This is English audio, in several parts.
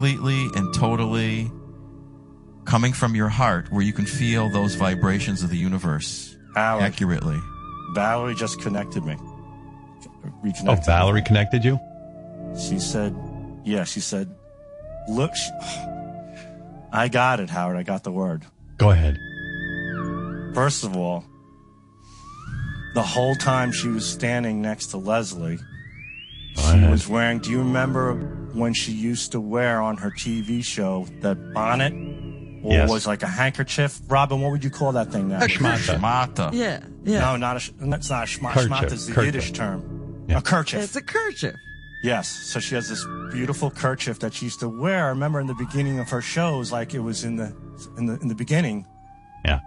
completely and totally coming from your heart where you can feel those vibrations of the universe Howard, accurately. Valerie just connected me. Oh, Reconnected. Valerie connected you? She said, yeah, she said, look, sh- I got it, Howard. I got the word. Go ahead. First of all, the whole time she was standing next to Leslie, she was wearing, do you remember when she used to wear on her TV show that bonnet? Or Yes. was like a handkerchief? Robin, what would you call that thing now? A Schmata. Shmata. Yeah, yeah. No, not a, that's not a schma. Kerchief, Schmata is the kerchief. Yiddish term. Yeah. A kerchief. It's a kerchief. Yes. So she has this beautiful kerchief that she used to wear. I remember in the beginning of her shows, like it was in the in the in the beginning, Yeah.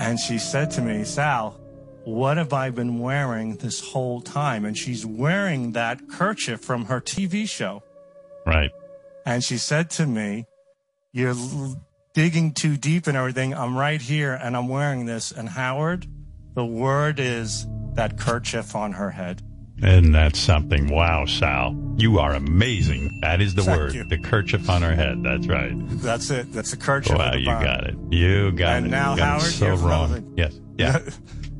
and she said to me, "Sal, what have I been wearing this whole time?" And she's wearing that kerchief from her TV show. Right. And she said to me, "You're digging too deep and everything. I'm right here, and I'm wearing this." And Howard, the word is that kerchief on her head. And that's something. Wow, Sal. You are amazing. That is the Thank word. you. The kerchief on her head. That's right. That's it. That's the kerchief. Wow, a you got it. You got And it. now, you got Howard, it so wrong. Yes. Yeah.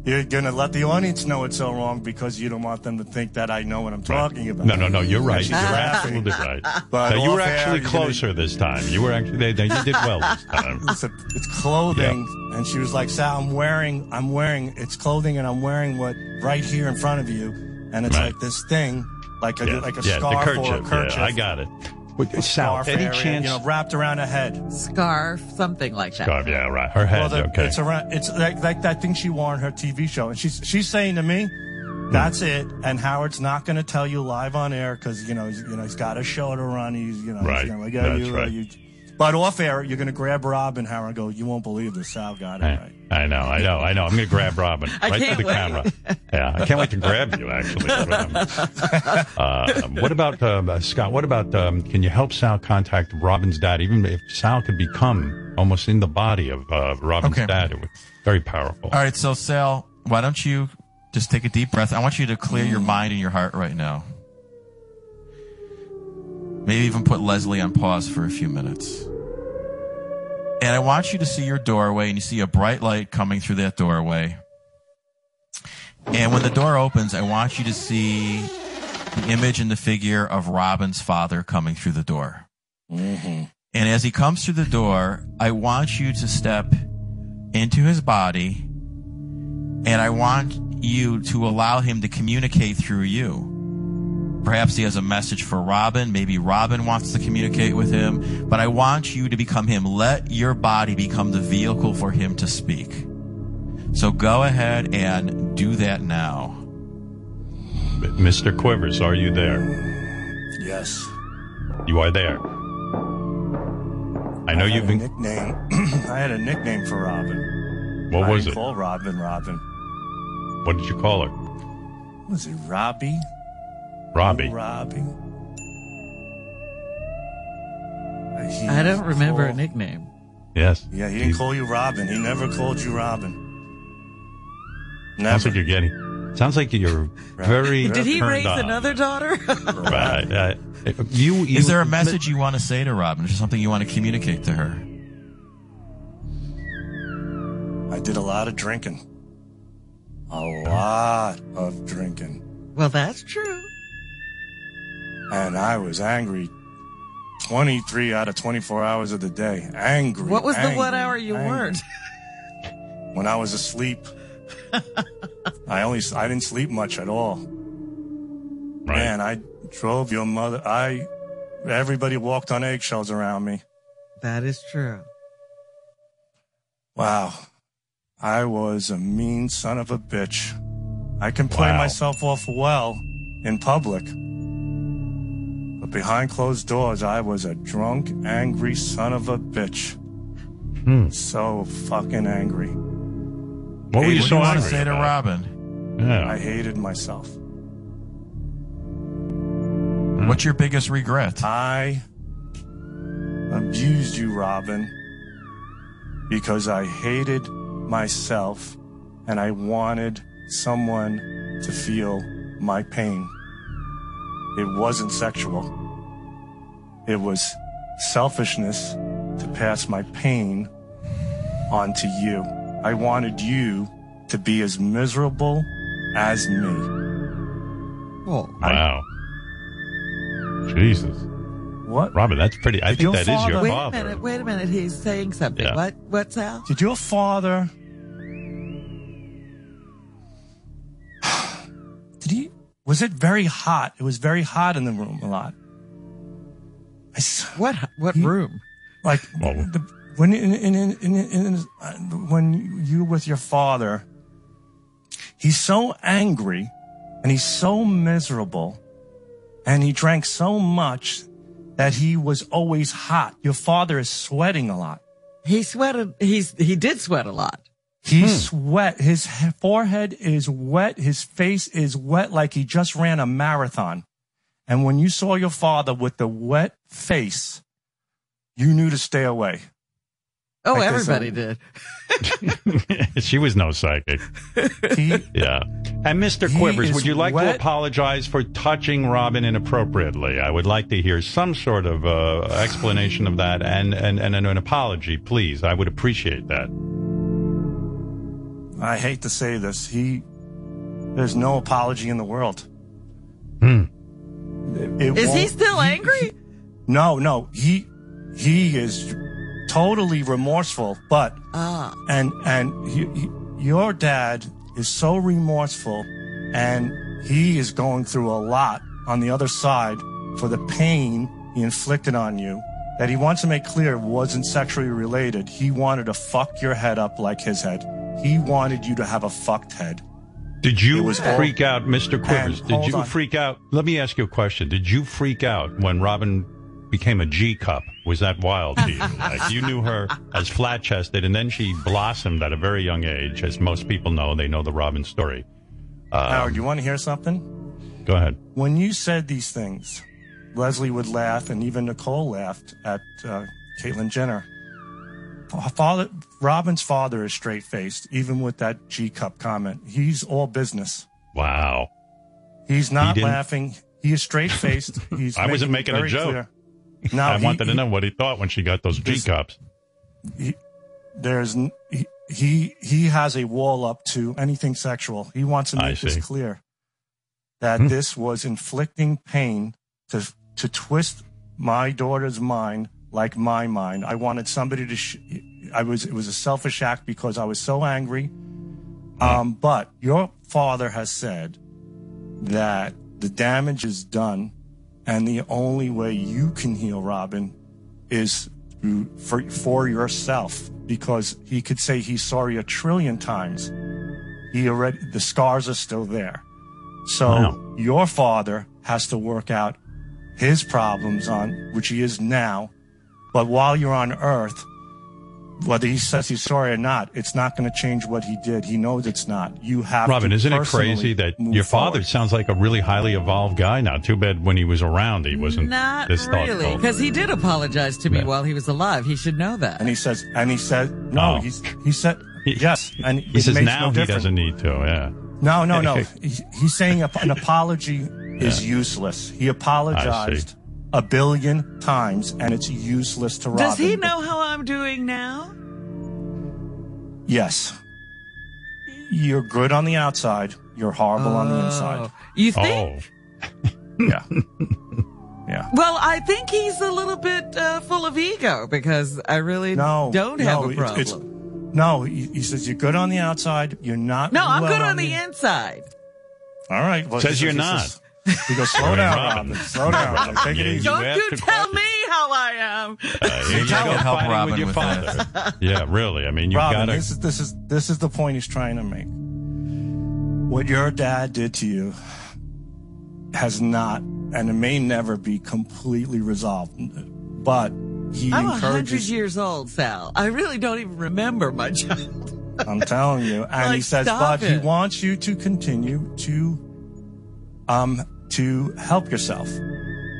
You're going to let the audience know it's so wrong because you don't want them to think that I know what I'm talking about. No, no, no. You're right. You're absolutely right. But So you were off air, actually gonna- closer this time. You were actually. They, they, you did well this time. It's, a, it's clothing, and she was like, "Sal, I'm wearing, I'm wearing, it's clothing, and I'm wearing what right here in front of you, and it's Right. like this thing, like a Yeah. like a yeah, scarf or a kerchief, Yeah, I got it. What, Sal, scarf any area, chance? you know, wrapped around a head. Scarf, something like that. Scarf, yeah, right. Her head. Well, the, okay. it's around, it's like like that thing she wore on her TV show, and she's she's saying to me, "That's it." And Howard's not going to tell you live on air because you know he's, you know he's got a show to run. He's you know Right. He's gonna, like, "Oh, That's you, uh, right. you-" but off air, you're going to grab Rob and Howard and go, "You won't believe this. Sal got it I, right." I know, I know, I know. I'm going to grab Robin I right to the wait. camera. Yeah, I can't wait to grab you. Actually, Um, uh, what about uh, Scott? What about um, can you help Sal contact Robin's dad? Even if Sal could become almost in the body of uh, Robin's Okay. dad, it would very powerful. All right, so Sal, why don't you just take a deep breath? I want you to clear your mind and your heart right now. Maybe even put Leslie on pause for a few minutes. And I want you to see your doorway and you see a bright light coming through that doorway. And when the door opens, I want you to see the image and the figure of Robin's father coming through the door. Mm-hmm. And as he comes through the door, I want you to step into his body and I want you to allow him to communicate through you. Perhaps he has a message for Robin. Maybe Robin wants to communicate with him, but I want you to become him. Let your body become the vehicle for him to speak. So go ahead and do that now. Mr. Quivers, are you there? Yes. You are there. I know I you've been. nickname. I had a nickname for Robin. What I was didn't it? Call Robin Robin. What did you call her? Was it Robbie? Robbie. Robbie. He I don't remember a nickname. Yes. Yeah, he didn't call you Robin. He never called you Robin. Sounds like you're getting. Sounds like you're very. Did he raise on. another daughter? Right. Uh, you, you. Is there a message you want to say to Robin? Is there something you want to communicate to her? I did a lot of drinking. A lot of drinking. well, that's true. And I was angry 23 out of 24 hours of the day. Angry. What was the angry, one hour you angry. weren't? When I was asleep. I only, I didn't sleep much at all. Right. Man, I drove your mother. I, everybody walked on eggshells around me. That is true. Wow. I was a mean son of a bitch. I can play Wow. myself off well in public. But behind closed doors, I was a drunk, angry son of a bitch. Hmm. So fucking angry. What were Hey, you what so you want angry to say to? Robin? Yeah. I hated myself. What's your biggest regret? I abused you, Robin, because I hated myself and I wanted someone to feel my pain. It wasn't sexual. It was selfishness to pass my pain on to you. I wanted you to be as miserable as me. Oh, Wow. Jesus. What? Robin, that's pretty. I Did think your that is your father- wait a minute, wait a minute. He's saying something. Yeah. What? What's Al? Did your father? Was it very hot? It was very hot in the room a lot. I s- What? What He- room? like Well- the, when in, in, in, in, in, uh, when you with your father, he's so angry and he's so miserable, and he drank so much that he was always hot. Your father is sweating a lot. He sweated. He's he did sweat a lot. He sweat. His forehead is wet. His face is wet like he just ran a marathon. And when you saw your father with the wet face, you knew to stay away. Oh, Like everybody did. she was no psychic. He, Yeah. And Mr. Quivers, would you like to apologize for touching Robin inappropriately? I would like to hear some sort of uh, explanation of that and, and, and an apology, please. I would appreciate that. I hate to say this. He, there's no apology in the world. Hmm. It- it Is he won't- still angry? No, no. He, he is totally remorseful, but Ah, and and he, he, your dad is so remorseful and he is going through a lot on the other side for the pain he inflicted on you that he wants to make clear wasn't sexually related he wanted to fuck your head up like his head he wanted you to have a fucked head Did you It was all- freak out, Mr. Quivers? Did you on. freak out? Let me ask you a question. Did you freak out when Robin became a G cup? Was that wild to you? like you knew her as flat chested, and then she blossomed at a very young age, as most people know. They know the Robin story. Um, howard you want to hear something Go ahead. when you said these things leslie would laugh and even nicole laughed at uh, caitlyn jenner father robin's father is straight faced even with that g cup comment he's all business Wow. He's not didn't- laughing. He is straight faced. He's I wasn't making a joke. clear. No, I he- wanted to he- know what he thought when she got those G cups. There's he, he he has a wall up to anything sexual. He wants to make this clear that Hmm. this was inflicting pain to to twist my daughter's mind like my mind. I wanted somebody to. Sh- I was it was a selfish act because I was so angry. Um, but your father has said that the damage is done, and the only way you can heal Robin is through, for for yourself. Because he could say he's sorry a trillion times, he already the scars are still there. So Wow. your father has to work out his problems on which he is now. But while you're on Earth, whether he says he's sorry or not, it's not going to change what he did. He knows it's not. You have Robin, to isn't it crazy that your father forward. sounds like a really highly evolved guy now? Too bad when he was around, he wasn't not this really, thoughtful. because he did apologize to me Yeah. while he was alive. He should know that. And he says, and he said, no, Oh. he's, he said, yes. And He it says makes now no he difference. doesn't need to. Yeah. No, no, no. He's saying an apology is useless. He apologized a billion times, and it's useless to Robin. Does he know how I'm doing now? Yes. You're good on the outside. You're horrible on the inside. Oh. You think? Oh, Yeah. Yeah. Well, I think he's a little bit uh, full of ego because I really No. don't no, have a problem. it's- no, he, he says you're good on the outside. You're not. no, I'm good on the inside. All right. Well, Says he you're he not. says- He goes, slow down, Robin. Robin. Slow down. Robin. Take Yeah, it easy. Don't asked you tell question. me how I am. Uh, here you Can't go, help Robin with your with father. yeah, really. I mean, you Robin, gotta. this is this is this is the point he's trying to make. What your dad did to you has not, and it may never be completely resolved. But he I'm a hundred encourages. years old, Sal. I really don't even remember my child. I'm telling you, and he says, stop but he wants you to continue to, um, to help yourself.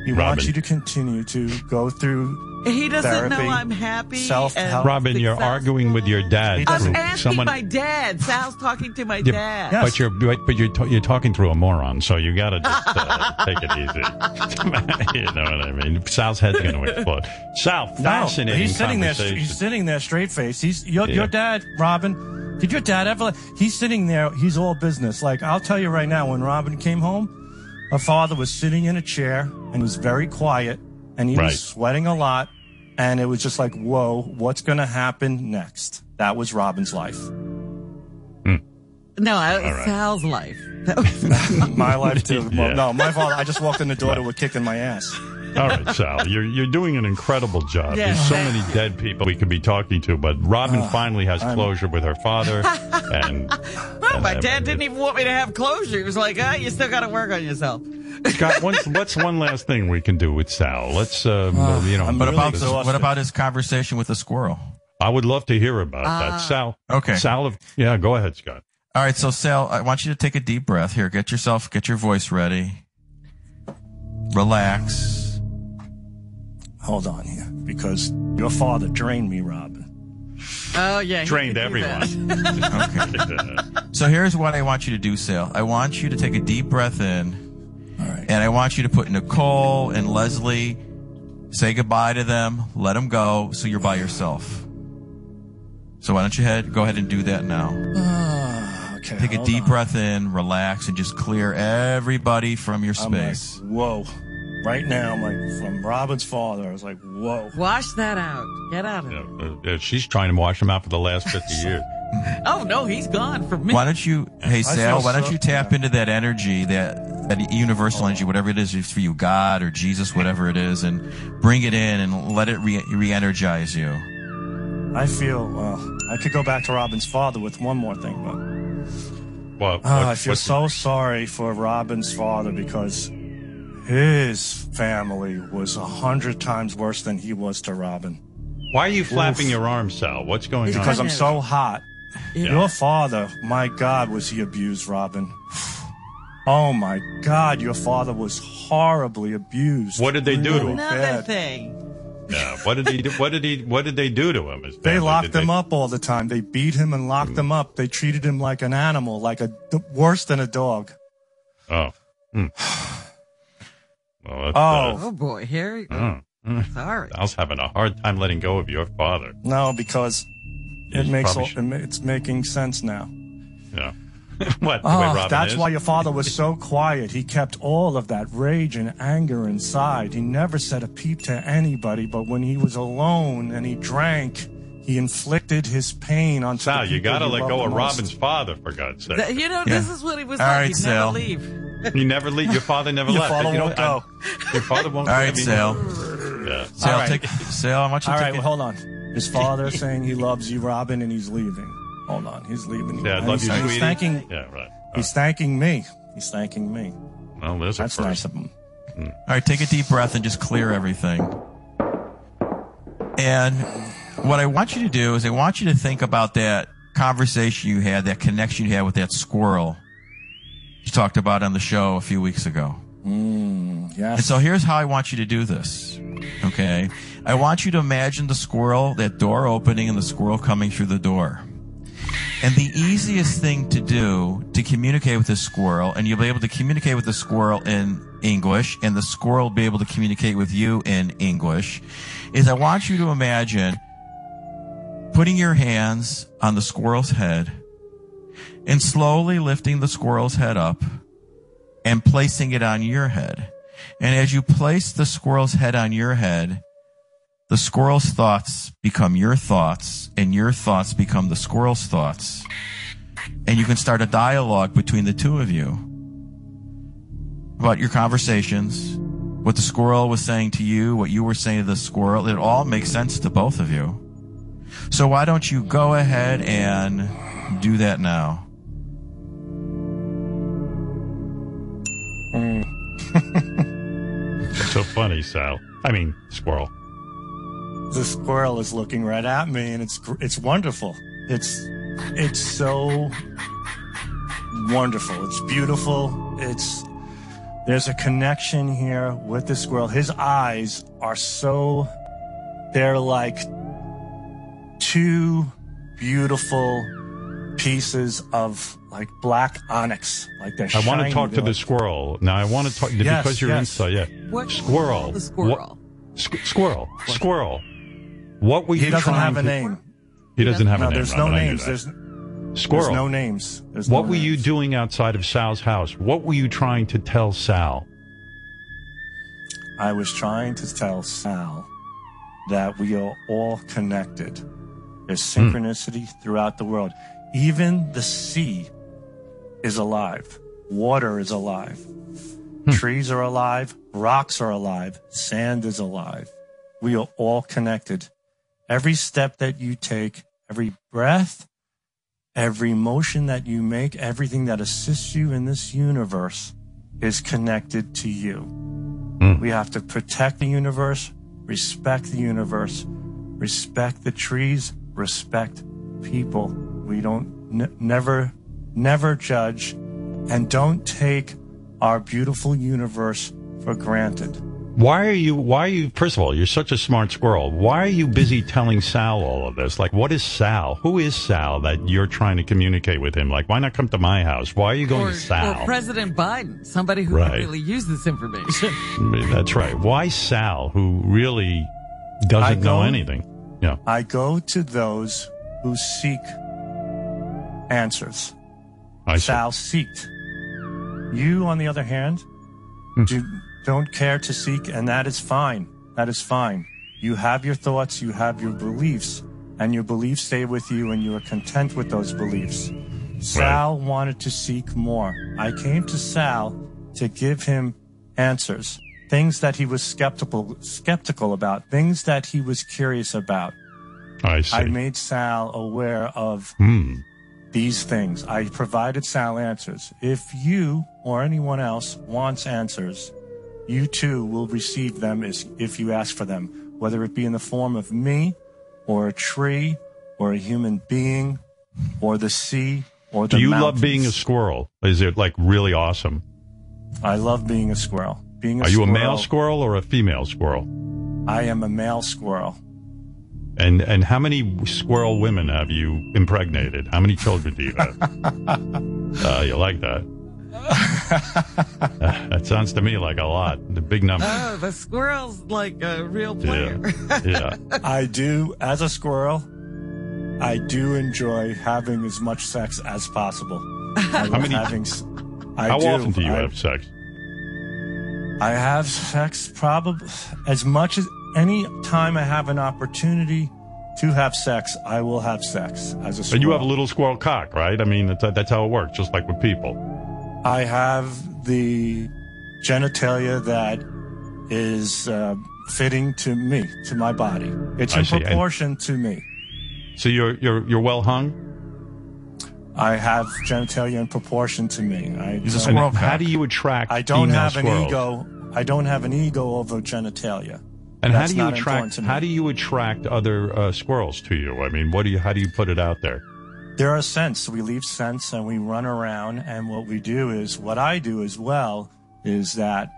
He Robin. wants you to continue to go through He doesn't Therapy, know I'm happy. self-help. and Robin, you're successful. arguing with your dad. He I'm asking someone, my dad. Sal's talking to my Yeah, dad. Yes. But you're but, but you're ta- you're talking through a moron, so you got to just uh, take it easy. you know what I mean? Sal's head's going to explode. Sal, No, fascinating he's sitting there. He's sitting there straight faced. He's your, Yeah. your dad, Robin. Did your dad ever? He's sitting there. He's all business. Like I'll tell you right now, when Robin came home, her father was sitting in a chair and was very quiet, and he Right. was sweating a lot, and it was just like, whoa, what's going to happen next? That was Robin's life. Hmm. No, I, right. Sal's life. My life too. Yeah. Well, no, my father. I just walked in the door to a kicking my ass. All right, Sal, you're you're doing an incredible job. Yeah. There's so many dead people we could be talking to, but Robin finally has I'm- closure with her father, and well, my and, uh, dad didn't even want me to have closure. He was like, ah, you still got to work on yourself. Scott, what's, what's one last thing we can do with Sal? Let's, um, you know, I'm What really about the, what about his conversation with the squirrel? I would love to hear about that. Sal, Okay. Sal, if, yeah, go ahead, Scott. All right, so Sal, I want you to take a deep breath here. Get yourself, get your voice ready. Relax. Hold on here, because your father drained me, Robin. Oh, yeah. he Trained could do that. everyone. Okay. So here's what I want you to do, Sale. I want you to take a deep breath in, All right. and I want you to put Nicole and Leslie, say goodbye to them, let them go, so you're by yourself. So why don't you head, go ahead and do that now. Ah, okay. Take a deep on. breath in, relax, and just clear everybody from your I'm like, space. whoa. Right now, I'm like, from Robin's father, I was like, whoa. Wash that out. Get out of Yeah, it. uh, uh, she's trying to wash him out for the last 50 years. Oh, no, he's gone from me. Why don't you, hey Sal, why don't you tap into that energy, that that universal energy, whatever it is for you, God or Jesus, whatever it is, and bring it in and let it re- re-energize you. I feel, well, I could go back to Robin's father with one more thing, but Well, Ah, what- I feel what's- so sorry for Robin's father because his family was a hundred times worse than he was to Robin. Why are you flapping your arms, Sal? What's going on? Because I'm so hot. Yeah. Your father, my God, was he abused, Robin? Oh my God, your father was horribly abused. What did they do to him? Another bad. thing. Yeah. What did he? Do, what did he? What did they do to him? They locked Did him they- up all the time. They beat him and locked him up. They treated him like an animal, like a worse than a dog. Oh. Hmm. Well, that's, Oh. Oh, boy. Here. uh, mm. Sorry. Al's having a hard time letting go of your father. No, because it makes all, sh- it's making sense now. Yeah. what? The way Oh, Robin that's is? why your father was so quiet. He kept all of that rage and anger inside. He never said a peep to anybody, but when he was alone and he drank, he inflicted his pain on Sal, you got to let go of Robin's father, for God's sake. Th- You know, Yeah. this is what he was All like. right, He'd Sal. never leave. You never leave. Your father never Your left. father you know, won't I- go. your father won't. All I right, mean, Sal. Yeah. Sal, All right. take, Sal, I want you to right, take well, a, hold on. His father saying he loves you, Robin, and he's leaving. Hold on, he's leaving. Yeah, I love he's, you, he's sweetie. thanking. Yeah, right. He's thanking me. He's thanking me. Well, there's That's a first. nice of him. Hmm. All right, take a deep breath and just clear everything. And what I want you to do is I want you to think about that conversation you had, that connection you had with that squirrel you talked about on the show a few weeks ago. Mm, and Yes. so here's how I want you to do this. Okay. I want you to imagine the squirrel, that door opening and the squirrel coming through the door. And the easiest thing to do to communicate with the squirrel, and you'll be able to communicate with the squirrel in English, and the squirrel will be able to communicate with you in English, is I want you to imagine putting your hands on the squirrel's head and slowly lifting the squirrel's head up and placing it on your head. And as you place the squirrel's head on your head, the squirrel's thoughts become your thoughts, and your thoughts become the squirrel's thoughts. And you can start a dialogue between the two of you about your conversations, what the squirrel was saying to you, what you were saying to the squirrel. It all makes sense to both of you. So why don't you go ahead and do that now? So funny, Sal. I mean, squirrel. the squirrel is looking right at me and it's it's wonderful it's it's so wonderful it's beautiful it's there's a connection here with the squirrel his eyes are so they're like two beautiful pieces of like black onyx. Like they're I want to talk to they're the squirrel. Now I want to talk Yes, because you're yes. inside. Yeah. What Squirrel. The squirrel. What- Squ- squirrel. Squirrel. What were He you doesn't have a to- name. He doesn't have a name. there's no Robin, names. that. There's, there's Squirrel. no names. There's what no were you doing outside of Sal's house? What were you trying to tell Sal? I was trying to tell Sal that we are all connected. There's Hmm. synchronicity throughout the world. Even the sea is alive. Water is alive. Hmm. Trees are alive. Rocks are alive. Sand is alive. We are all connected. Every step that you take, every breath, every motion that you make, everything that assists you in this universe is connected to you. We have to protect the universe, respect the universe, respect the trees, respect people. We don't n- never, never judge and don't take our beautiful universe for granted. Why are you, why are you, first of all, you're such a smart squirrel. Why are you busy telling Sal all of this? Like, what is Sal? Who is Sal that you're trying to communicate with him? Like, why not come to my house? Why are you going Or, to Sal? or President Biden, somebody who Right. really use this information. That's right. Why Sal, who really doesn't I know anything? Yeah. I go to those who seek answers. I see. Sal seeked. You, on the other hand, Hmm. do, don't care to seek, and that is fine. That is fine. You have your thoughts, you have your beliefs, and your beliefs stay with you, and you are content with those beliefs. Sal wanted to seek more. I came to Sal to give him answers, things that he was skeptical skeptical about, things that he was curious about. I see. I made Sal aware of Hmm. These things. I provided Sal answers. If you or anyone else wants answers, you too will receive them as- if you ask for them, whether it be in the form of me, or a tree, or a human being, or the sea, or the Do you love being a squirrel? Is it like really awesome? I love being a squirrel. Being a Are you a male squirrel or a female squirrel? I am a male squirrel. And and how many squirrel women have you impregnated? How many children do you have? uh, you like that? Uh, that sounds to me like a lot. The big number. oh, the squirrel's like a real Yeah. player. Yeah. I do, as a squirrel, I do enjoy having as much sex as possible. I love many- having, s- I How often do you I, have sex? I have sex probably as much as any time I have an opportunity to have sex, I will have sex as a squirrel. And you have a little squirrel cock, right? I mean, that's, that's how it works, just like with people. I have the genitalia that is uh, fitting to me, to my body. It's I in see, and- proportion to me. So you're you're you're well hung. I have genitalia in proportion to me. I, He's a And squirrel how cock. do you attract? I don't female have an ego. I don't have an ego over genitalia. And how do you attract? How do you attract other uh, squirrels to you? I mean, what do you? How do you put it out there? There are scents. We leave scents and we run around. And what we do is, what I do as well is that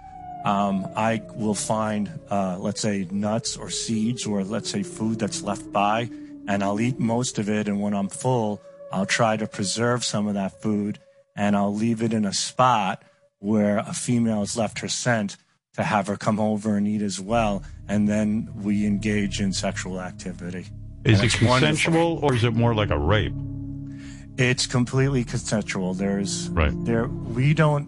um, I will find, uh, let's say, nuts or seeds or let's say food that's left by, and I'll eat most of it. And when I'm full, I'll try to preserve some of that food and I'll leave it in a spot where a female has left her scent to have her come over and eat as well. And then we engage in sexual activity. Is And it wonderful. consensual or is it more like a rape? It's completely consensual. There's Right. there we don't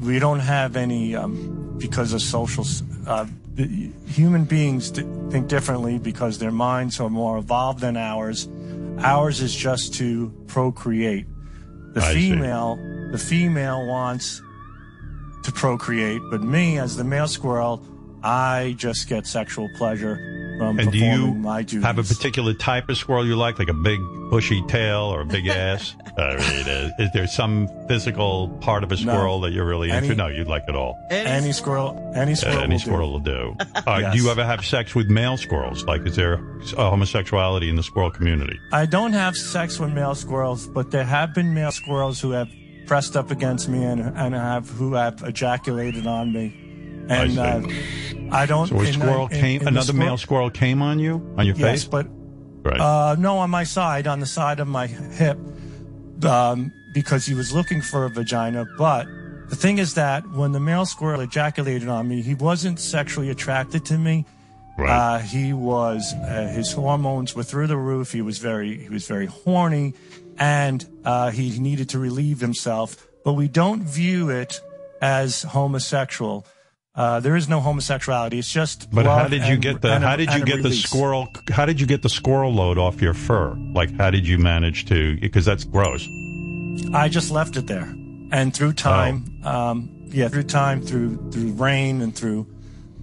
we don't have any um, because of social uh, human beings think differently because their minds are more evolved than ours. Ours is just to procreate. The I see. female the female wants to procreate, but me as the male squirrel, I just get sexual pleasure from And do performing you my duties. have a particular type of squirrel you like, like a big bushy tail or a big ass? I mean, is, is there some physical part of a squirrel that you're really into? Any- No, you'd like it all. any squirrel, any Uh, squirrel, any will do. squirrel will do. Uh, Yes. Do you ever have sex with male squirrels? Like, is there uh, homosexuality in the squirrel community? I don't have sex with male squirrels, but there have been male squirrels who have pressed up against me and, and have who have ejaculated on me. And I uh, I don't. So a in- squirrel in- came, in the another squirrel- male squirrel came on you, on your Yes, face? but right. uh, no, on my side, on the side of my hip, um, because he was looking for a vagina. But the thing is that when the male squirrel ejaculated on me, he wasn't sexually attracted to me. Right. Uh, he was uh, his hormones were through the roof. He was very he was very horny, and uh, he needed to relieve himself. But we don't view it as homosexual. Uh, there is no homosexuality. It's just. But how did you and- get the a- how did you get the squirrel how did you get the squirrel load off your fur? Like how did you manage to because that's gross. I just left it there, and through time, Oh. um, yeah, through time, through through rain, and through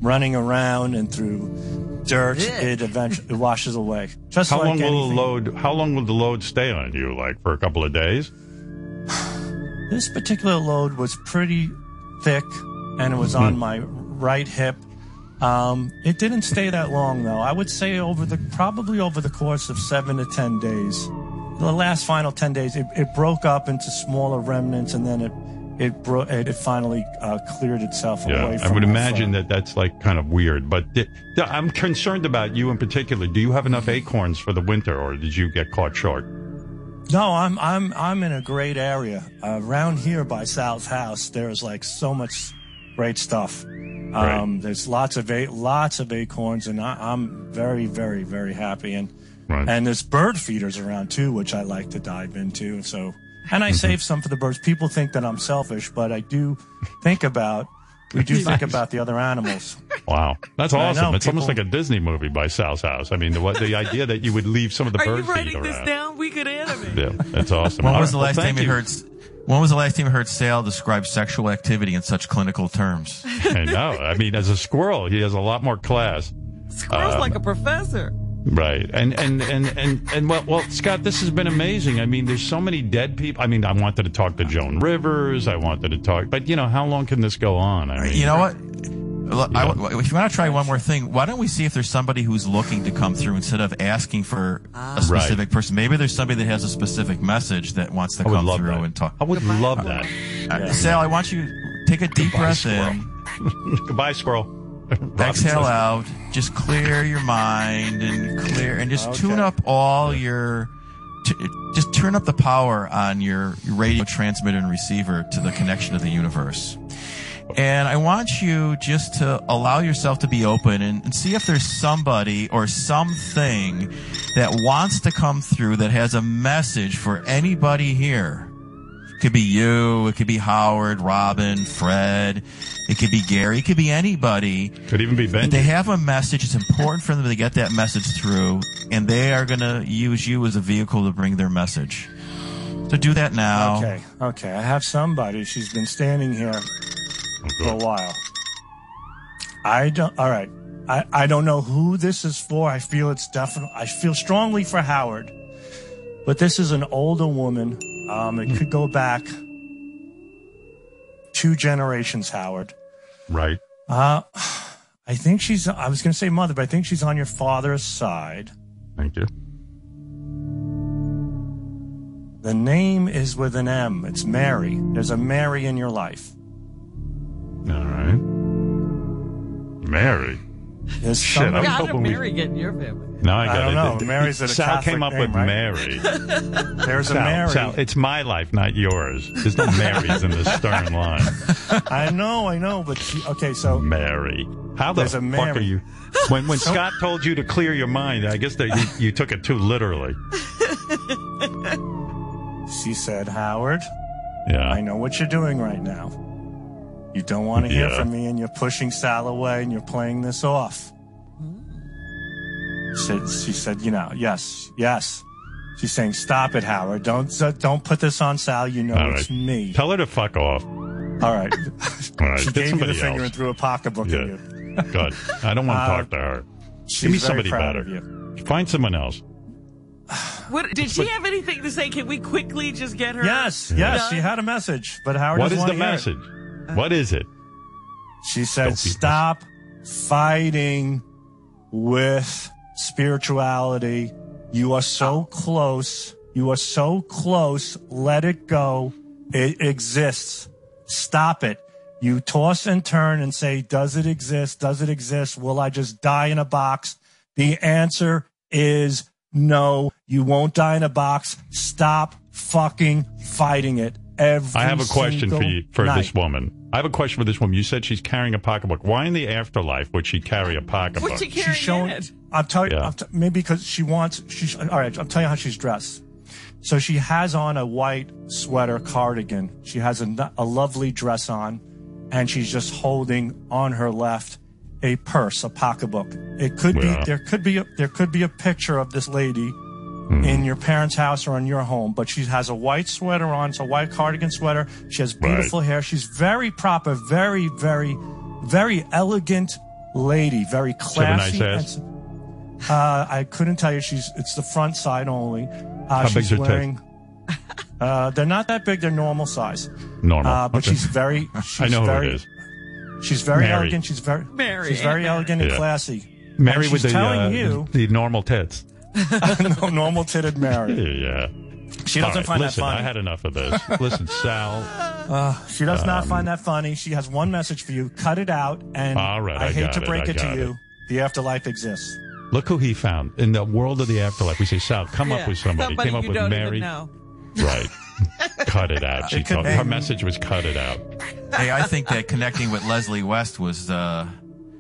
running around, and through dirt, it eventually it washes away. Just How like long will anything. the load how long will the load stay on you? Like for a couple of days? This particular load was pretty thick, and it was on Hmm. my right hip. Um, it didn't stay that long though. I would say over the probably over the course of seven to ten days. The last final ten days, it, it broke up into smaller remnants, and then it it bro- it, finally uh, cleared itself Yeah, away. I would imagine that that's like kind of weird. But th- th- I'm concerned about you in particular. Do you have enough acorns for the winter, or did you get caught short? No, I'm I'm I'm in a great area uh, around here by Sal's house. There's like so much great stuff. Um, There's lots of a- lots of acorns, and I, I'm very very very happy. And Right. and there's bird feeders around too, which I like to dive into. So and Mm-hmm. I save some for the birds. People think that I'm selfish, but I do think about we do think about the other animals. Wow, that's awesome! know, it's almost like a Disney movie by Sal's house. I mean, the, what, the idea that you would leave some of the Are bird you feed writing this around. down? We could animate. Yeah, that's awesome. When All was the last well, time you heard? When was the last time you heard Sal describe sexual activity in such clinical terms? I know. I mean, as a squirrel, he has a lot more class. Squirrel's Um, like a professor. Right. And and and and and well, well, Scott, this has been amazing. I mean, there's so many dead people. I mean, I wanted to talk to Joan Rivers. I wanted to talk, but you know, how long can this go on? I mean, You know what? Look, I- if you want to try one more thing, why don't we see if there's somebody who's looking to come through instead of asking for a specific person? Maybe there's somebody that has a specific message that wants to I come love through that. and talk. I would love that. Uh, Sal, I want you to take a deep Goodbye, breath squirrel. in, Goodbye, squirrel. Exhale out, just clear your mind and clear, and just Okay. tune up all your. T- just turn up the power on your radio transmitter and receiver to the connection of the universe. And I want you just to allow yourself to be open and, and see if there's somebody or something that wants to come through that has a message for anybody here. It could be you, it could be Howard, Robin, Fred, it could be Gary, it could be anybody. Could even be But Ben. they have a message. It's important for them to get that message through, and they are going to use you as a vehicle to bring their message. So do that now. Okay, okay. I have somebody. She's been standing here for a while. I don't. All right. I, I don't know who this is for. I feel it's definitely. I feel strongly for Howard, but this is an older woman. Um, it could go back two generations. Howard. Right. Uh, I think she's. I was going to say mother, but I think she's on your father's side. Thank you. The name is with an M. It's Mary. There's a Mary in your life. All right. Mary. There's Shit, I somebody- was How did hoping we- Mary get in your family? No, I I got don't it. know. The- Mary's a Sal Catholic came up name, with right? Mary. There's a Sal, Mary. Sal, it's my life, not yours. There's no Marys in the Stern line. I know, I know, but she, okay, so Mary. How the There's a fuck Mary. are you? When when Scott told you to clear your mind, I guess that you, you took it too literally. she said, Howard, Yeah. I know what you're doing right now. You don't want to hear Yeah. from me, and you're pushing Sal away, and you're playing this off. She said, she said, you know, yes, yes. She's saying, stop it, Howard. Don't don't put this on Sal. You know All it's right. me. Tell her to fuck off. All right. All right. she Get gave you somebody the finger else. and threw a pocketbook Yeah. at you. Good. I don't want to Uh, talk to her. She's Give me very somebody proud better. of you. Find someone else. What did she have anything to say? Can we quickly just get her? Yes, yes, done? she had a message, but Howard What doesn't the wanna it. Message? What is it? She said, stop fighting with spirituality. You are so close. You are so close. Let it go. It exists. Stop it. You toss and turn and say, does it exist? Does it exist? Will I just die in a box? The answer is no. You won't die in a box. Stop fucking fighting it. Every I have a question for you for night. this woman. I have a question for this woman. You said she's carrying a pocketbook. Why in the afterlife would she carry a pocketbook? What's she She's showing. it? I'm telling you, Yeah. I'm t- maybe because she wants. She's all right. I'm telling you how she's dressed. So she has on a white sweater cardigan. She has a lovely dress on, and she's just holding on her left a purse, a pocketbook. It could Yeah. be there could be a, there could be a picture of this lady Hmm. in your parents' house or in your home, but she has a white sweater on. It's a white cardigan sweater. She has beautiful hair. She's very proper, very, very, very elegant lady, very She have a nice classy. ass? and uh, I couldn't tell you. She's it's the front side only. Uh, How she's big's her wearing. Uh, they're not that big. They're normal size. Normal. Uh, but Okay. she's very. She's I know very, who it is. She's very Mary. elegant. She's very. Mary, She's very Aunt elegant and Yeah. classy. Mary and with the, telling uh, you- the normal tits. no, normal titted Mary. Yeah. She doesn't right, find listen, that funny. I had enough of this. Listen, Sal. She does not Um, find that funny. She has one message for you. Cut it out. And All right, I, I hate to break I it, to got you. it. The afterlife exists. Look who he found in the world of the afterlife. We say, Sal, come up with somebody. Came up you with don't Mary. Even know. Right. cut it out. She It could told, be. her message was cut it out. Hey, I think that connecting with Leslie West was uh,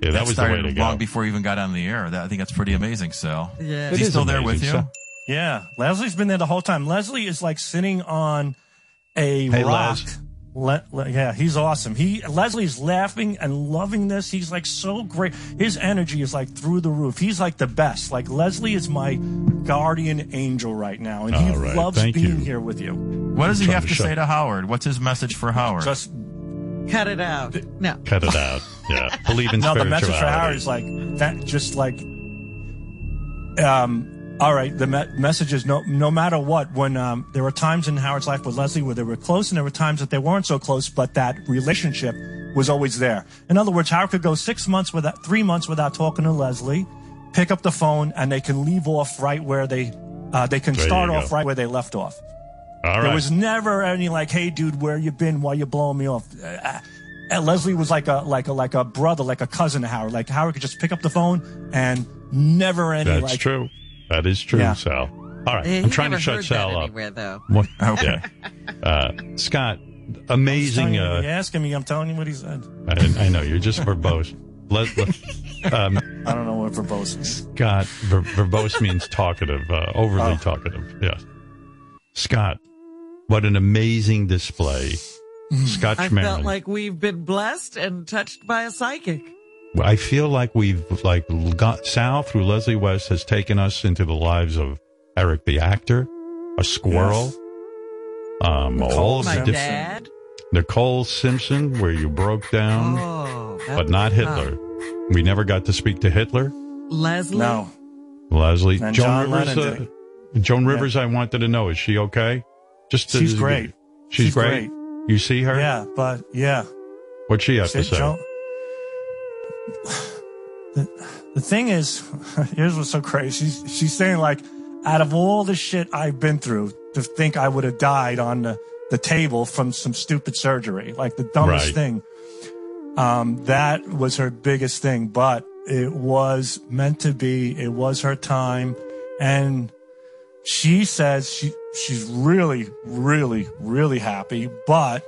Yeah, that was the way started to go. long before you even got on the air. That, I think that's pretty amazing. Sal. Yeah. is he is still there with you? Sal. Yeah, Leslie's been there the whole time. Leslie is like sitting on a Hey, rock. Les. Le- Le- yeah, he's awesome. He Leslie's laughing and loving this. He's like so great. His energy is like through the roof. He's like the best. Like Leslie is my guardian angel right now, and he All right, loves thank being you. here with you. What does he have to to say to Howard? What's his message for Howard? Just Cut it out. No. Cut it out. Yeah. Believe in no, the message for Howard is like that. Just like, um, all right. The me- message is no, no matter what. When um, there were times in Howard's life with Leslie where they were close, and there were times that they weren't so close, but that relationship was always there. In other words, Howard could go six months without, three months without talking to Leslie, pick up the phone, and they can leave off right where they, uh, they can There start off go. right where they left off. All right. There was never any like, "Hey, dude, where you been? Why you blowing me off?" Uh, and Leslie was like a like a like a brother, like a cousin to Howard. Like Howard could just pick up the phone and never any That's like. true. That is true, Yeah. Sal. All right. Yeah, I'm trying to shut heard Sal that up. anywhere, though. What? Okay. Yeah. Uh, Scott, amazing. you, Uh, you're asking me, I'm telling you what he said. I, I know you're just verbose. Let, let- um, I don't know what verbose is. Scott, ver- verbose means talkative, uh, overly Oh. talkative. Yes. Scott, what an amazing display. Scott I Schmaren. felt like we've been blessed and touched by a psychic. I feel like we've like got Sal through Leslie West has taken us into the lives of Eric the actor, a squirrel, um, all of My the different dad. Nicole Simpson, where you broke down, Oh, but not was Hitler. We never got to speak to Hitler. Leslie. No, Leslie, And Joan John Rivers. Uh, Joan Rivers, I wanted to know, is she okay? Just to- She's great. She's, She's great. You see her? yeah, but yeah. What's she have to say? Jones- The, the thing is, here's what's so crazy. She's, she's saying like, out of all the shit I've been through, to think I would have died on the, the table from some stupid surgery, like the dumbest Right. thing. Um, that was her biggest thing, but it was meant to be. It was her time. And she says she, she's really, really, really happy, but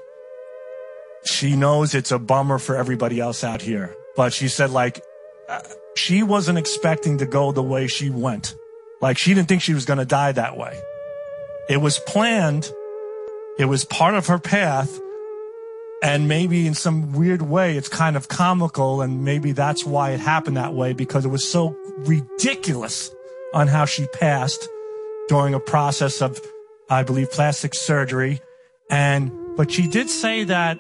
she knows it's a bummer for everybody else out here. But she said, like, uh, she wasn't expecting to go the way she went. Like, she didn't think she was going to die that way. It was planned. It was part of her path. And maybe in some weird way, it's kind of comical. And maybe that's why it happened that way because it was so ridiculous on how she passed during a process of, I believe, plastic surgery. And, but she did say that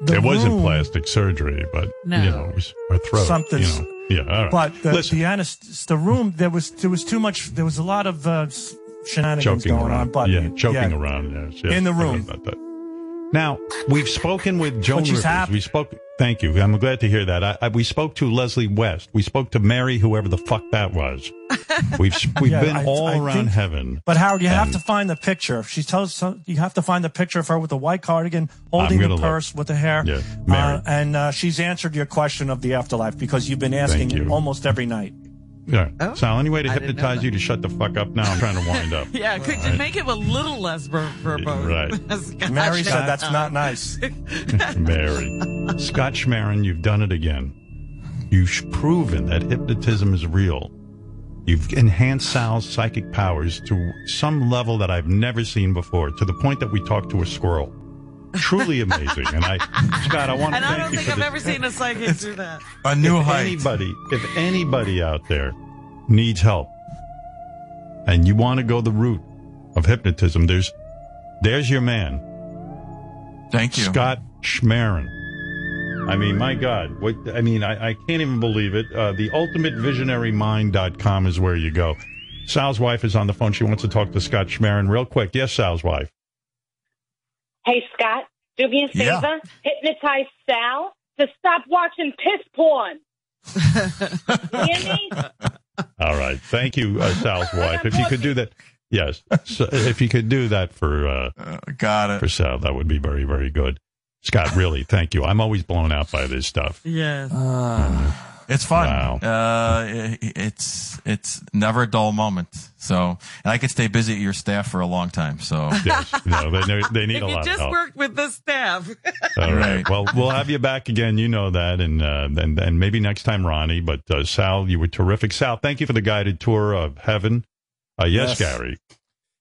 the it wasn't room- plastic surgery, but No. you know, it was her throat. Something- You know. Yeah. All right. But the, Listen, the anest- the room there was there was too much. There was a lot of uh, shenanigans joking going around. on. But yeah, joking yeah. around. Yes, yes, In the I heard room. Now we've spoken with Joan Rivers. happy. We spoke. Thank you. I'm glad to hear that. I, I, we spoke to Leslie West. We spoke to Mary, whoever the fuck that was. We've we've Yeah, been I- all around think- heaven. But Howard, you have to find the picture. She tells you have to find the picture of her with the white cardigan, holding the look. purse with the hair. Yeah, Mary. Uh, and uh, she's answered your question of the afterlife because you've been asking you. almost every night. Yeah. Oh, Sal, any way to I hypnotize you to shut the fuck up now? I'm trying to wind up. Yeah, could you make him a little less ver- verbose? Right. Gosh, Mary said that's not nice. Mary. Scott Schmaren, you've done it again. You've proven that hypnotism is real. You've enhanced Sal's psychic powers to some level that I've never seen before, to the point that we talked to a squirrel. Truly amazing. And I, Scott, I want to And I don't you think I've this. ever seen a psychic do that. A new if height. anybody, if anybody out there needs help, and you want to go the route of hypnotism, there's, there's your man. Thank you. Scott Schmaren. I mean, my God, what, I mean, I, I can't even believe it. Uh, the ultimatevisionarymind.com is where you go. Sal's wife is on the phone. She wants to talk to Scott Schmaren real quick. Yes, Sal's wife. Hey, Scott, do me a Yeah. favor. Hypnotize Sal to stop watching piss porn. Hear me? All right. Thank you, uh, Sal's wife. If you could do that. Yes. So if you could do that for, uh, Uh, got it. for Sal, that would be very, very good. Scott, really, thank you. I'm always blown out by this stuff. Yes. It's fun. Wow. Uh, it- it's it's never a dull moment. So, and I could stay busy at your staff for a long time. So, Yes. No, they, they need if a you lot of just help. worked with the staff. All right. Right. Well, we'll have you back again. You know that, and uh, and and maybe next time, Ronnie. But uh, Sal, you were terrific. Sal, thank you for the guided tour of heaven. Uh, yes, Yes. Gary.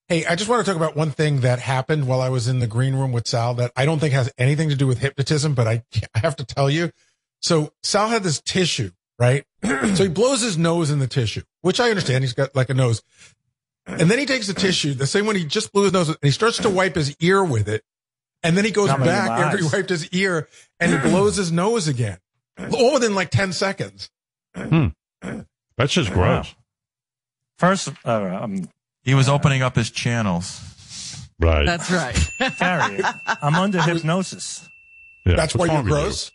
Hey, I just want to talk about one thing that happened while I was in the green room with Sal that I don't think has anything to do with hypnotism, but I, I have to tell you. So Sal had this tissue, right? so he blows his nose in the tissue, which I understand. He's got like a nose. And then he takes the tissue, the same one he just blew his nose and he starts to wipe his ear with it. And then he goes Not back after he eyes. wiped his ear and he blows his nose again. All within like 10 seconds. That's just gross. First, uh, um, he was opening up his channels. Right. That's right. Gary, I'm under hypnosis. Yeah. That's why you're with you? gross.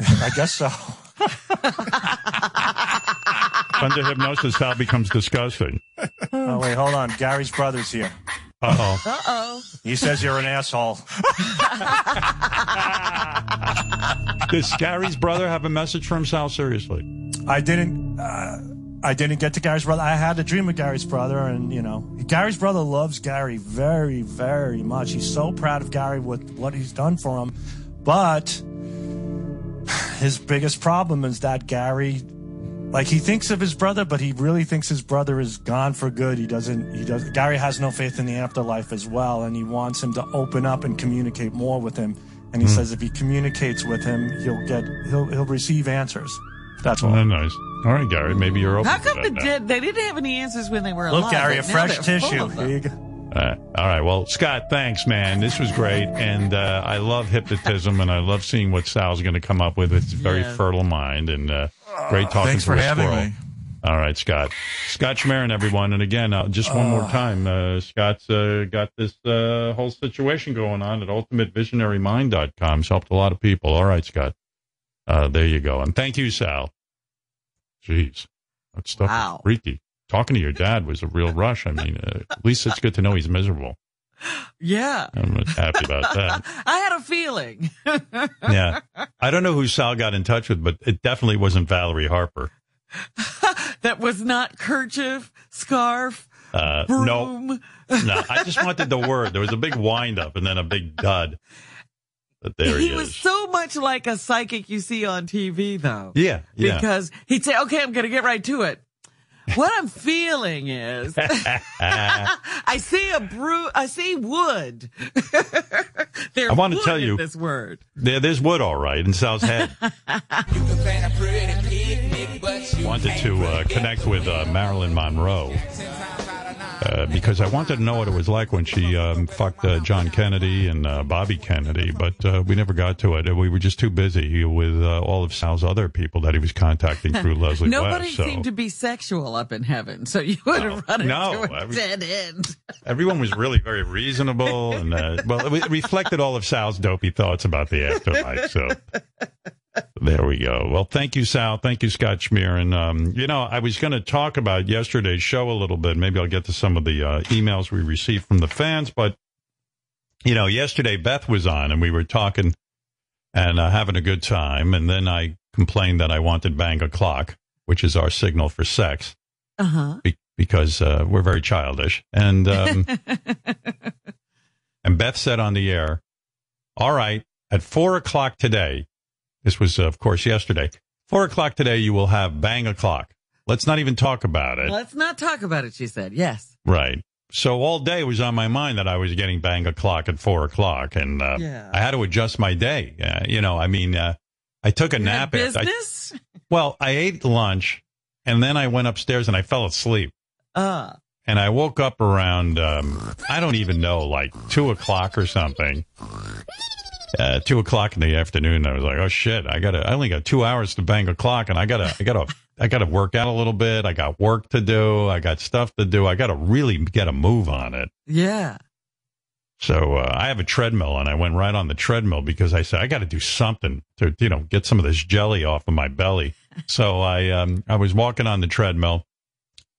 I guess so. Under hypnosis, Sal becomes disgusting. Oh, wait, hold on. Gary's brother's here. Uh oh. Uh oh. He says you're an asshole. Does Gary's brother have a message from Sal? Seriously. I didn't. Uh, I didn't get to Gary's brother. I had a dream of Gary's brother, and you know, Gary's brother loves Gary very, very much. He's so proud of Gary with what he's done for him, but his biggest problem is that Gary, like, he thinks of his brother, but he really thinks his brother is gone for good. He doesn't. He does. Gary has no faith in the afterlife as well, and he wants him to open up and communicate more with him. And he hmm. says if he communicates with him, he'll get he'll he'll receive answers. That's all. Oh, nice. All right, Gary. Maybe you're open. How to come that the now. dead? They didn't have any answers when they were alive. Look, Gary, a fresh they're full tissue. Of them. Here you go. Uh, all right. Well, Scott, thanks, man. This was great, and uh, I love hypnotism, and I love seeing what Sal's going to come up with. It's a very Yes. fertile mind, and uh, great talking Thanks to for a having squirrel. me. All right, Scott. Scott Schmaren, everyone, and again, uh, just one more time, uh, Scott's uh, got this uh, whole situation going on at UltimateVisionaryMind.com. It's helped a lot of people. All right, Scott. Uh, there you go, and thank you, Sal. Jeez, that stuff Wow. is freaky. Talking to your dad was a real rush. I mean, uh, at least it's good to know he's miserable. Yeah. I'm happy about that. I had a feeling. Yeah. I don't know who Sal got in touch with, but it definitely wasn't Valerie Harper. that was not kerchief, scarf, Uh, no, broom. no. I just wanted the word. There was a big wind up and then a big dud. But there he, is. he was so much like a psychic you see on TV, though. yeah. Yeah. Because he'd say, okay, I'm going to get right to it. What I'm feeling is I see a brew, I see wood. There's I wanna tell you- this word. there, there's wood all right in Sal's head. wanted to uh, connect with uh, Marilyn Monroe uh, because I wanted to know what it was like when she um, fucked uh, John Kennedy and uh, Bobby Kennedy, but uh, we never got to it. We were just too busy with uh, all of Sal's other people that he was contacting through Leslie Nobody West. So seemed to be sexual up in heaven, so you would have run into No, a I was- dead end. everyone was really very reasonable, and uh, well, it reflected all of Sal's dopey thoughts about the afterlife. So There we go. Well, thank you, Sal. Thank you, Scott Schmaren. And, um, you know, I was going to talk about yesterday's show a little bit. Maybe I'll get to some of the uh, emails we received from the fans. But, you know, yesterday Beth was on and we were talking and uh, having a good time. And then I complained that I wanted bang o'clock, which is our signal for sex, Uh huh. be- because uh, we're very childish. And, um, and Beth said on the air, all right, at four o'clock today, this was, of course, yesterday, four o'clock today, you will have bang o'clock. Let's not even talk about it. Let's not talk about it, she said. Yes. Right. So all day it was on my mind that I was getting bang o'clock at four o'clock, and uh, Yeah. I had to adjust my day. Uh, you know, I mean, uh, I took a You nap. after- I- business? well, I ate lunch, and then I went upstairs and I fell asleep. Uh, And I woke up around, um, I don't even know, like two o'clock or something. Uh, two o'clock in the afternoon. I was like, oh shit, I gotta, I only got two hours to bang a clock, and I gotta, I gotta, I gotta work out a little bit. I got work to do. I got stuff to do. I gotta really get a move on it. yeah. So, uh, I have a treadmill and I went right on the treadmill because I said, I gotta do something to, you know, get some of this jelly off of my belly. So I, um, I was walking on the treadmill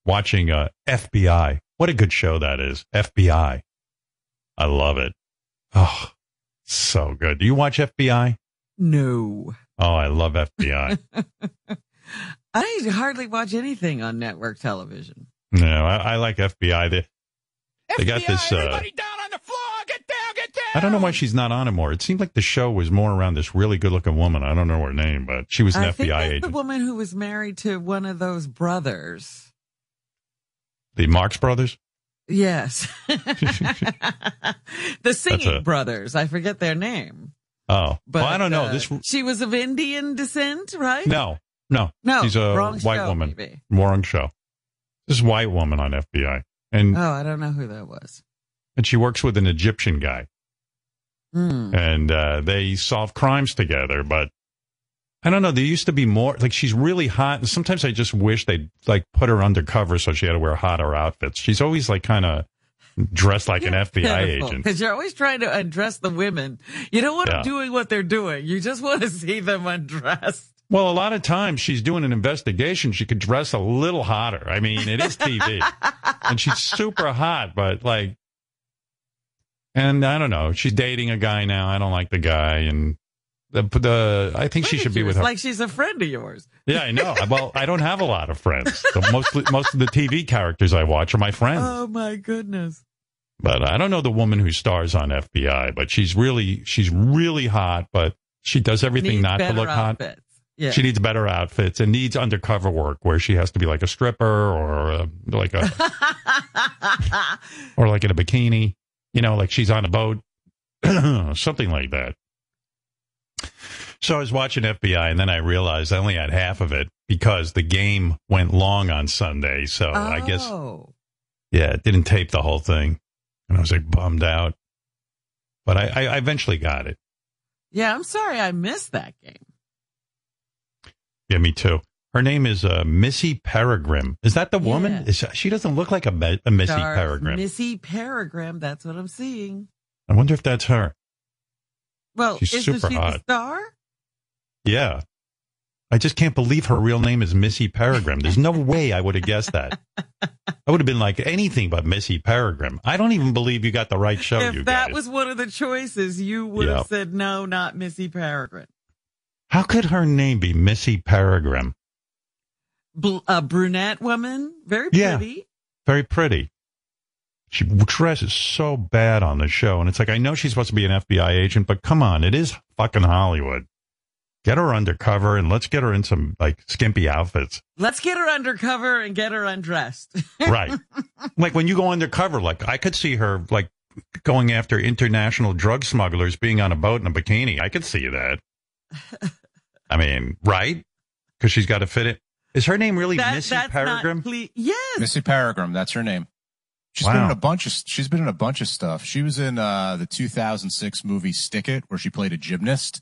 watching, uh, FBI. What a good show that is. FBI. I love it. Oh, so good. Do you watch FBI? No. Oh, I love FBI. I hardly watch anything on network television. no, I, I like FBI. They, they got this, uh, I don't know why she's not on it more. It seemed like the show was more around this really good looking woman. I don't know her name, but she was an I FBI that's agent. the woman who was married to one of those brothers. the Marx Brothers? Yes. the singing a- brothers. I forget their name. Oh, But well, I don't know. uh, this she was of Indian descent, right? no, no, No, she's a white show, woman. maybe. Wrong show. This white woman on FBI, and Oh, I don't know who that was. and she works with an Egyptian guy, Hmm. and uh, they solve crimes together. But I don't know. There used to be more. Like she's really hot, and sometimes I just wish they'd like put her undercover so she had to wear hotter outfits. She's always like kind of dressed like an FBI agent. Because you're always trying to undress the women. You don't want Yeah. them doing what they're doing. You just want to see them undressed. Well, a lot of times she's doing an investigation. She could dress a little hotter. I mean, it is TV, and she's super hot, but like, and I don't know. She's dating a guy now. I don't like the guy, and the the I think she should be with her. Like she's a friend of yours. yeah, I know. Well, I don't have a lot of friends. The most most of the TV characters I watch are my friends. Oh my goodness. But I don't know the woman who stars on FBI, but she's really she's really hot, but she does everything Needs not to look hot. Yeah. She needs better outfits and needs undercover work where she has to be like a stripper or uh, like a or like in a bikini, you know, like she's on a boat, something like that. So I was watching FBI and then I realized I only had half of it because the game went long on Sunday. So I guess, Oh. yeah, it didn't tape the whole thing. And I was like bummed out. But I, I, eventually got it. Yeah, I'm sorry I missed that game. Yeah, me too. Her name is uh, Missy Peregrym. Is that the woman? Is, she doesn't look like a, a Missy Stars Peregrym. Missy Peregrym. That's what I'm seeing. I wonder if that's her. Well, She's isn't super she hot. the star? Yeah. I just can't believe her real name is Missy Peregrym. There's no way I would have guessed that. I would have been like anything but Missy Peregrym. I don't even believe you got the right show, you if that guys. was one of the choices, you would Yeah. have said no, not Missy Peregrym. How could her name be Missy Peregrym? Bl- a brunette woman, very Yeah. pretty. Very pretty. She dresses so bad on the show. And it's like, I know she's supposed to be an FBI agent, but come on, it is fucking Hollywood. Get her undercover and let's get her in some like skimpy outfits. Let's get her undercover and get her undressed. Right. like when you go undercover, like I could see her like going after international drug smugglers being on a boat in a bikini. I could see that. I mean, right? Because she's got to fit it. Is her name really That- Missy that's Peregrym? not cle- yes. Missy Peregrym, that's her name. She's Wow. been in a bunch of she's been in a bunch of stuff. She was in uh, the 2006 movie Stick It, where she played a gymnast.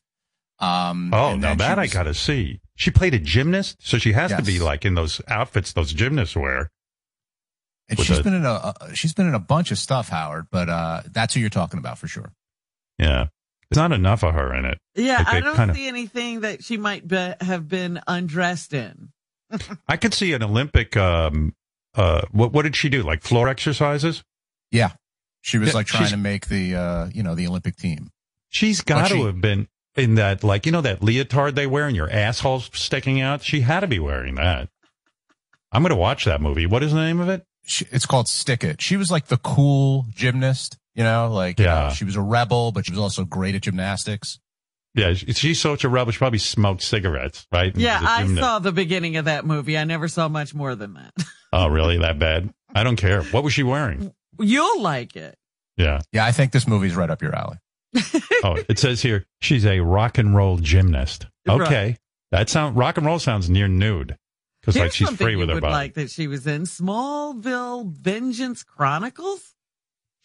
Um, Oh, now that she I got to see. She played a gymnast, so she has to be like in those outfits those gymnasts wear. And with she's a- been in a uh, she's been in a bunch of stuff, Howard. But uh, that's who you're talking about for sure. Yeah. There's not enough of her in it. Yeah, Like I don't kinda- see anything that she might be, have been undressed in. I could see an Olympic. Um, uh, what what did she do? Like floor exercises? Yeah. She was Yeah, like trying to make the, uh, you know, the Olympic team. She's got to she- have been in that, like you know, that leotard they wear and your asshole's sticking out. She had to be wearing that. I'm going to watch that movie. What is the name of it? She, it's called Stick It. She was like the cool gymnast, you know, like, you Yeah. know, she was a rebel, but she was also great at gymnastics. Yeah, she's such a rebel. She probably smoked cigarettes, right? Yeah, I saw the beginning of that movie. I never saw much more than that. Oh, really? That bad? I don't care. What was she wearing? You'll like it. Yeah. Yeah. I think this movie's right up your alley. Oh, it says here she's a rock and roll gymnast. Right. Okay, that sound rock and roll sounds near nude because like she's free you with her would body. like that she was in Smallville Vengeance Chronicles.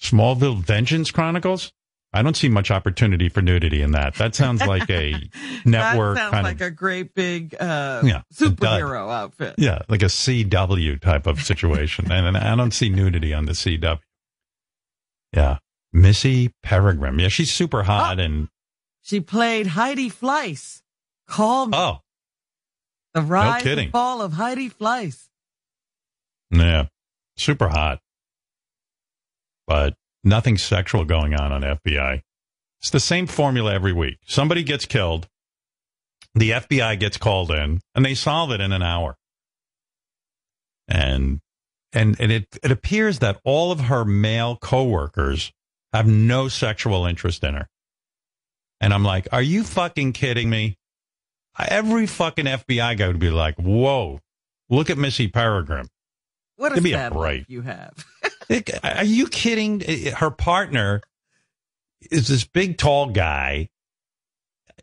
Smallville Vengeance Chronicles. I don't see much opportunity for nudity in that. That sounds like a network that sounds kind like of a great big uh, Yeah, superhero outfit. yeah, like a CW type of situation, and, and I don't see nudity on the CW. Yeah, Missy Peregrym. Yeah, she's super hot, and She played Heidi Fleiss. Call me oh the rise kidding. and fall of Heidi Fleiss. yeah, super hot, but nothing sexual going on on FBI. It's the same formula every week. Somebody gets killed, the FBI gets called in, and they solve it in an hour. And and, and it it appears that all of her male coworkers have no sexual interest in her. And I'm like, are you fucking kidding me? Every fucking FBI guy would be like, whoa, look at Missy Peregrym. What a Give a break. you have. Are you kidding? Her partner is this big, tall guy.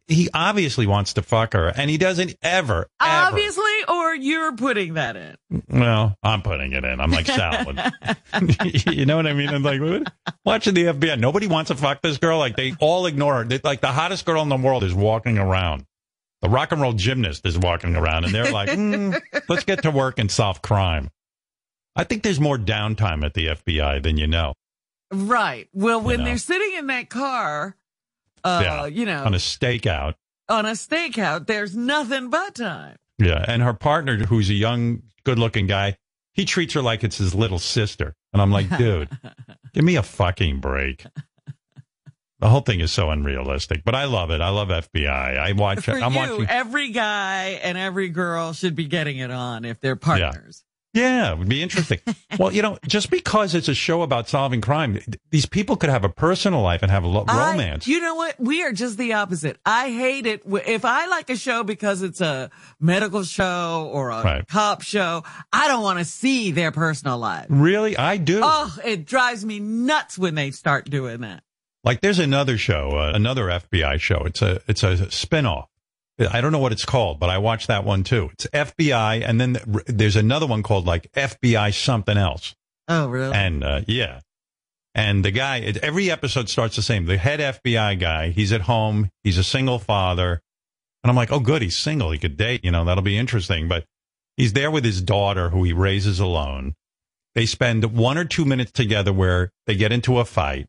He obviously wants to fuck her, and he doesn't ever, ever. Obviously, or you're putting that in. Well, I'm putting it in. I'm like salad. you know what I mean? I'm like, what? watching the FBI. Nobody wants to fuck this girl. Like they all ignore her. They- like the hottest girl in the world is walking around. The rock and roll gymnast is walking around, and they're like, "Mm, let's get to work and solve crime. I think there's more downtime at the FBI than you know. Right. Well, when know. they're sitting in that car, uh, Yeah, you know, on a stakeout. on a stakeout, there's nothing but time. Yeah. And her partner, who's a young, good looking guy, he treats her like it's his little sister. And I'm like, dude, give me a fucking break. The whole thing is so unrealistic, but I love it. I love FBI. I watch For it. I'm you, watching. every guy and every girl should be getting it on if they're partners. Yeah, it would be interesting. well, you know, just because it's a show about solving crime, these people could have a personal life and have a lo- I- romance. you know what? We are just the opposite. I hate it. If I like a show because it's a medical show or a Right. cop show, I don't want to see their personal life. really? I do. Oh, it drives me nuts when they start doing that. Like there's another show, uh, another FBI show. It's a it's a spinoff. I don't know what it's called, but I watched that one too. It's FBI, and then th- there's another one called like FBI something else. Oh, really? And uh, yeah, and the guy, it, every episode starts the same. The head FBI guy, he's at home, he's a single father, and I'm like, oh, good, he's single, he could date. You know, that'll be interesting. But he's there with his daughter, who he raises alone. They spend one or two minutes together where they get into a fight.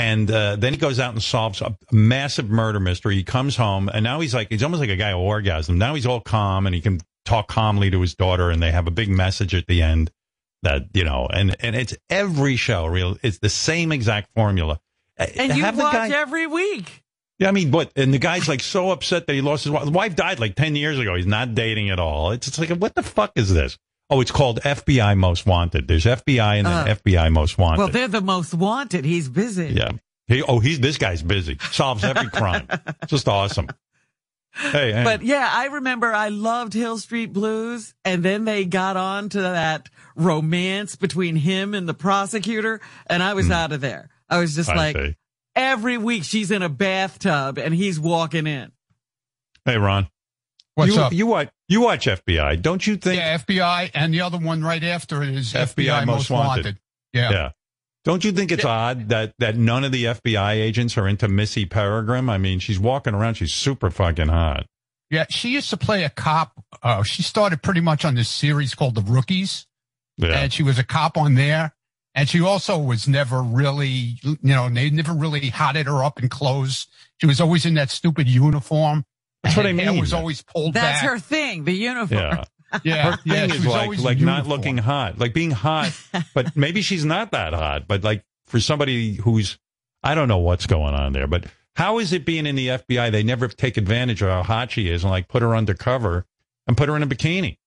And uh, then he goes out and solves a massive murder mystery. He comes home, and now he's like, he's almost like a guy who orgasmed. Now he's all calm, and he can talk calmly to his daughter, and they have a big message at the end that, you know, and, and it's every show, real. It's the same exact formula. Uh, and you Have the watch guy- every week. yeah, I mean, what? And the guy's like so upset that he lost his wife. The wife died like 10 years ago. He's not dating at all. It's, it's like, what the fuck is this? Oh, it's called FBI Most Wanted. There's FBI and then Uh, FBI Most Wanted. Well, they're the most wanted. He's busy. yeah. He, oh, he's, this guy's busy. Solves every crime. Just awesome. Hey, hey. But yeah, I remember I loved Hill Street Blues, and then they got on to that romance between him and the prosecutor, and I was out of there. I was just. I like, see. every week she's in a bathtub and he's walking in. Hey, Ron. What's you, up? You watch, you watch FBI. Don't you think? yeah, FBI, and the other one right after it is FBI FBI, Most Most Wanted. Wanted. Yeah. Yeah. Don't you think it's odd that, that none of the FBI agents are into Missy Peregrym? I mean, she's walking around. She's super fucking hot. Yeah, she used to play a cop. Uh, she started pretty much on this series called The Rookies, Yeah. and she was a cop on there. And she also was never really, you know, they never really hotted her up in clothes. She was always in that stupid uniform. That's what I Her hair mean. was always pulled That's back. her thing, the uniform. Yeah. Yeah, Her thing she is like like not looking hot, like being hot, but maybe she's not that hot. But like for somebody who's, I don't know what's going on there. But how is it being in the FBI? They never take advantage of how hot she is and like put her undercover and put her in a bikini.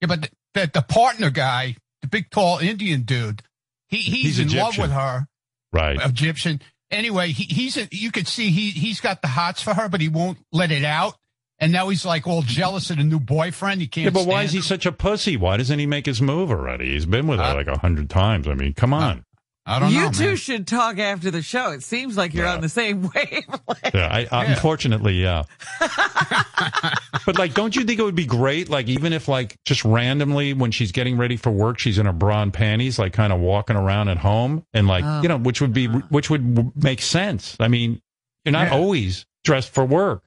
Yeah, but the, the, the partner guy, the big tall Indian dude, he, he's, He's in love with her, Right. Egyptian. Anyway, he, he's a, you could see he he's got the hots for her, but he won't let it out. And now he's like all jealous of the new boyfriend. He can't. Yeah, but why stand is he her. such a pussy? Why doesn't he make his move already? He's been with her Uh, like a hundred times. I mean, come on. I don't you know. two man. should talk after the show. It seems like you're Yeah. on the same wavelength. Yeah, I, I, Yeah. unfortunately, yeah. but like, don't you think it would be great? Like, even if like just randomly when she's getting ready for work, she's in her bra and panties, like kind of walking around at home, and like Oh. you know, which would be which would make sense. I mean, you're not Yeah. always dressed for work.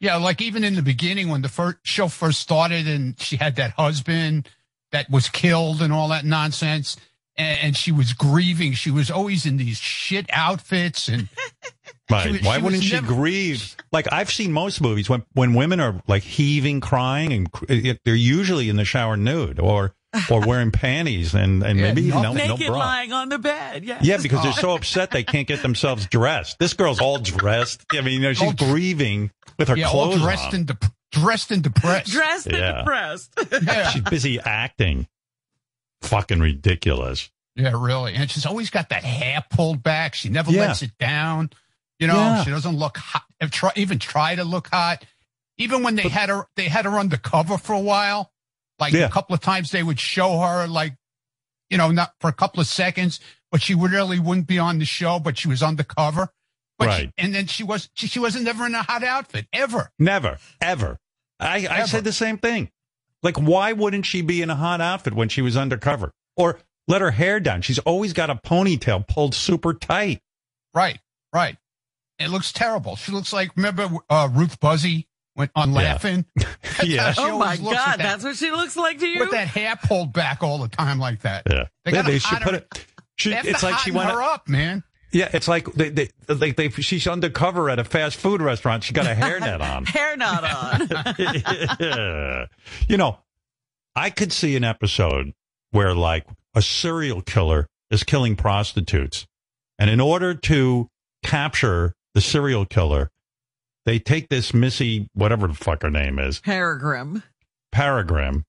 Yeah, like even in the beginning when the first show first started, and she had that husband that was killed and all that nonsense, and, and she was grieving. She was always in these shit outfits, and Right. was- Why she wouldn't she never- grieve? Like I've seen most movies when when women are like heaving, crying, and they're usually in the shower nude or or wearing panties and and Yeah, maybe no, nothing. no Naked bra. lying on the bed. Yes. Yeah, because they're so upset they can't get themselves dressed. This girl's all dressed. I mean, you know, she's All grieving with her yeah, all clothes dressed on. and dep dressed and depressed. Dressed Yeah. and depressed. yeah, She's busy acting. Fucking ridiculous. yeah, really. And she's always got that hair pulled back. She never Yeah. lets it down. You know, Yeah. she doesn't look hot. if Try, even try to look hot. Even when they had her, they had her undercover for a while. Like Yeah. a couple of times, they would show her, like, you know, not for a couple of seconds, but she would really wouldn't be on the show, but she was undercover. But she- Right. and then she was she, she wasn't ever in a hot outfit ever. Never, ever. I, I said the same thing. Like, why wouldn't she be in a hot outfit when she was undercover? Or let her hair down. She's always got a ponytail pulled super tight. Right, right. It looks terrible. She looks like remember uh, Ruth Buzzi went on Yeah. laughing. Yeah. She oh my always looks with God, that- that's what she looks like to you. with that hair pulled back all the time like that. Yeah. They They, gotta they should hot put her- it. She, it's like she hotten went. her up, man. Yeah, it's like they, they, they, they, she's undercover at a fast food restaurant. She got a hairnet on. Hair not on. you know, I could see an episode where like a serial killer is killing prostitutes. And in order to capture the serial killer, they take this Missy, whatever the fuck her name is, Peregrym. Paragram,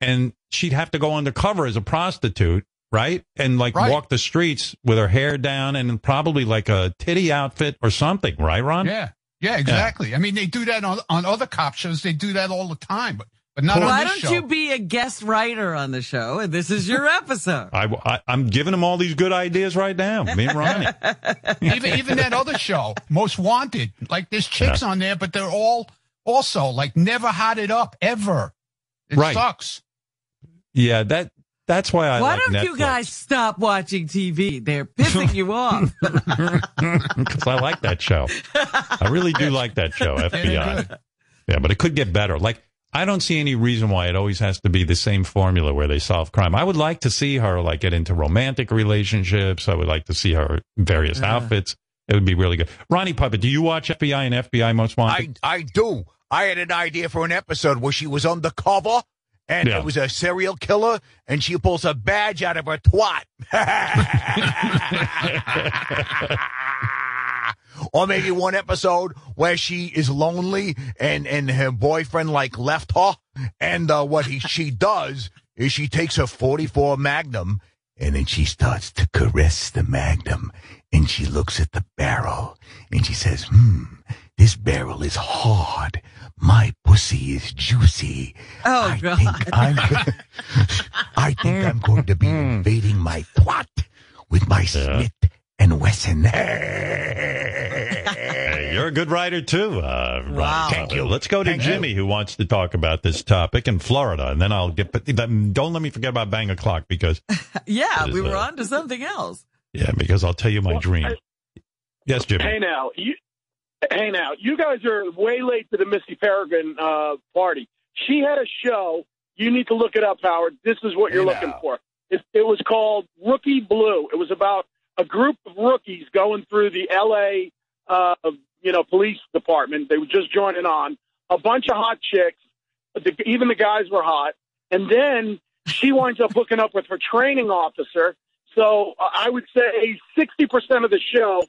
and she'd have to go undercover as a prostitute, right? And like Right. walk the streets with her hair down and probably like a titty outfit or something, right, Ron? Yeah, yeah, exactly. I mean, they do that on on other cop shows. They do that all the time, but but not Why on don't show. you be a guest writer on the show and this is your episode? I, I, am giving them all these good ideas right now. Me and Ronnie. even even that other show, Most Wanted. Like there's chicks on there, but they're all also like never hotted up ever. It Right. sucks. yeah, that that's why I Why like don't you guys stop watching TV? They're pissing you off. because I like that show. I really do like that show, FBI. Yeah, but it could get better. Like I don't see any reason why it always has to be the same formula where they solve crime. I would like to see her like get into romantic relationships. I would like to see her in various outfits. It would be really good. Ronnie Puppet, do you watch FBI and FBI Most Wanted? I I do. I had an idea for an episode where she was undercover and Yeah. it was a serial killer and she pulls a badge out of her twat. or maybe one episode where she is lonely and and her boyfriend like left her and uh, what he she does is she takes her 44 Magnum and then she starts to caress the Magnum and she looks at the barrel and she says, "Hmm, this barrel is hard. My pussy is juicy. Oh, I God. think I'm I think I'm going to be invading my twat with my Smith and Wesson." Hey, you're a good writer too. Uh, Wow. Puppet. Thank you. Let's go to Thank Jimmy, who wants to talk about this topic in Florida, and then I'll get. But don't let me forget about Bang O'clock because yeah, It we were uh, on to something else. yeah, because I'll tell you my Well, dream. I- Yes, Jimmy. Hey now, you, hey now, you guys are way late to the Missy Peregrym uh, party. She had a show. You need to look it up, Howard. This is what you're Hey looking for. It, it was called Rookie Blue. It was about a group of rookies going through the L.A. Uh, you know police department. They were just joining on. A bunch of hot chicks. The, even the guys were hot. And then she winds up hooking up with her training officer. So uh, I would say 60% of the show